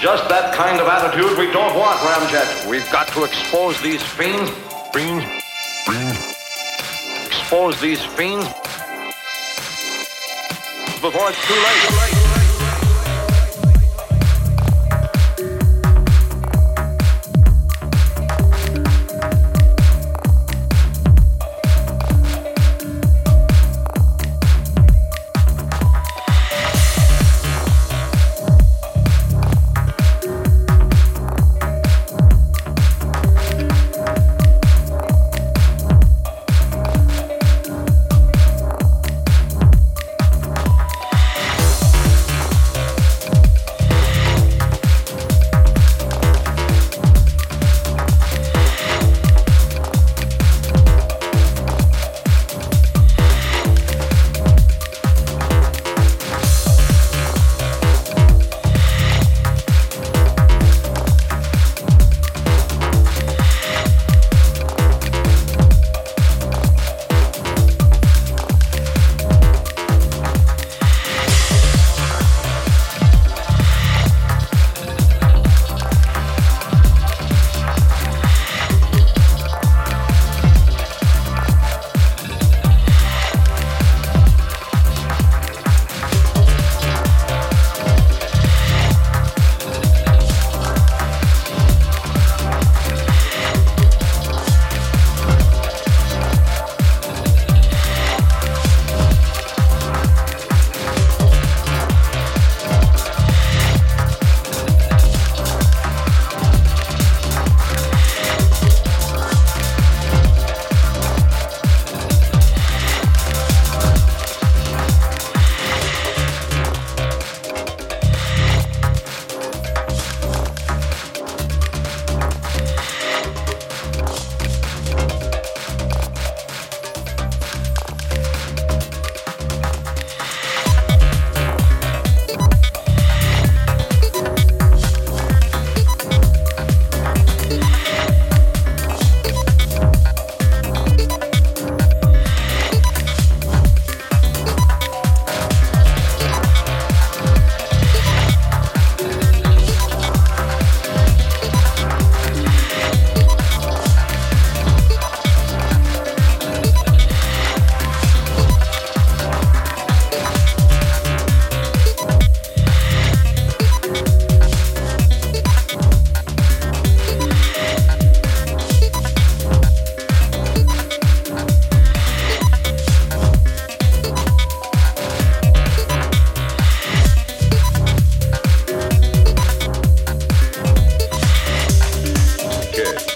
just that kind of attitude we don't want, Ramjet. We've got to expose these fiends. Fiends? Fiends? Expose these fiends before it's too late.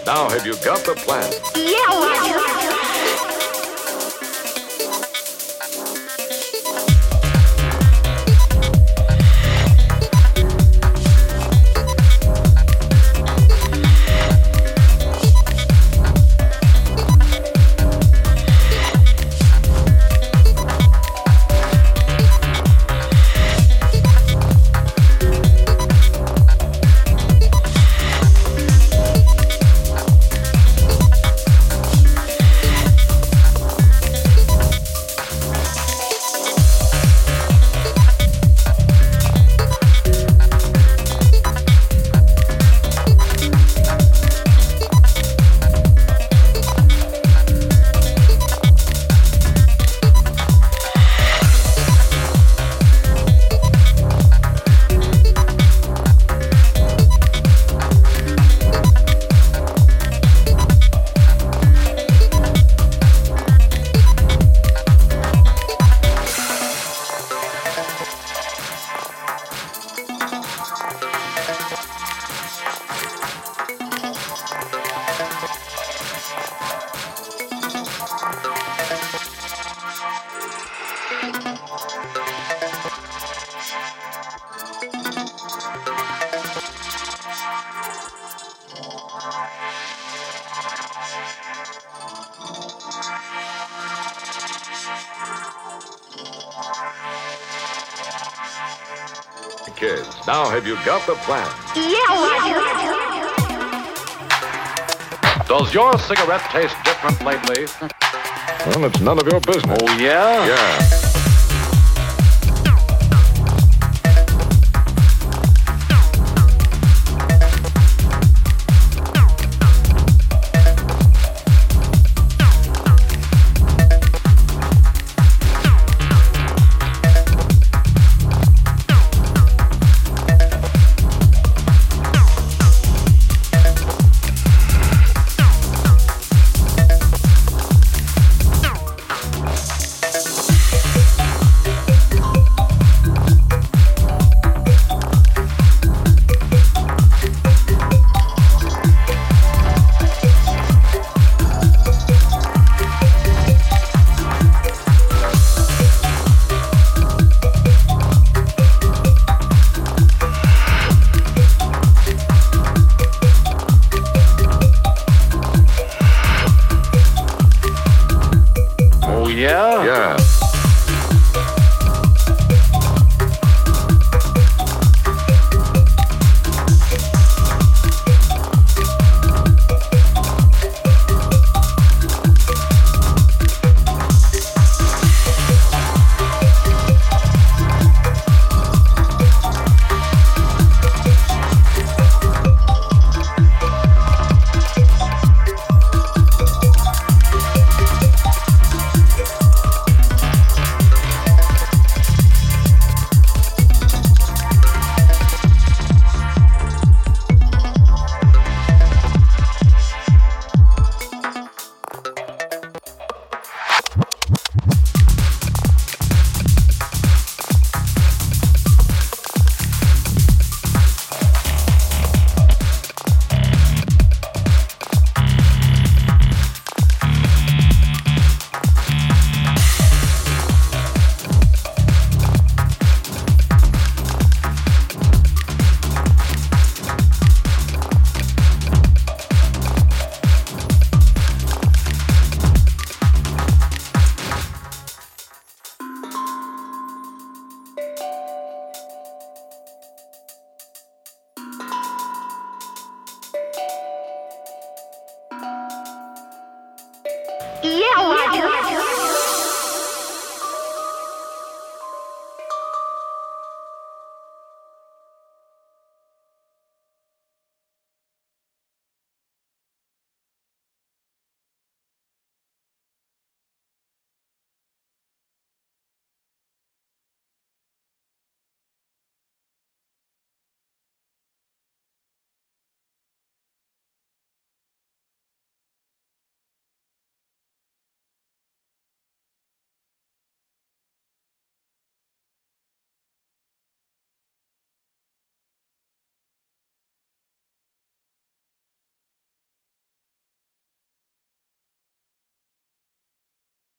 Now, have you got the plan? Yeah, Roger. Does your cigarette taste different lately? Well, it's none of your business. Oh, yeah? Yeah. Yeah,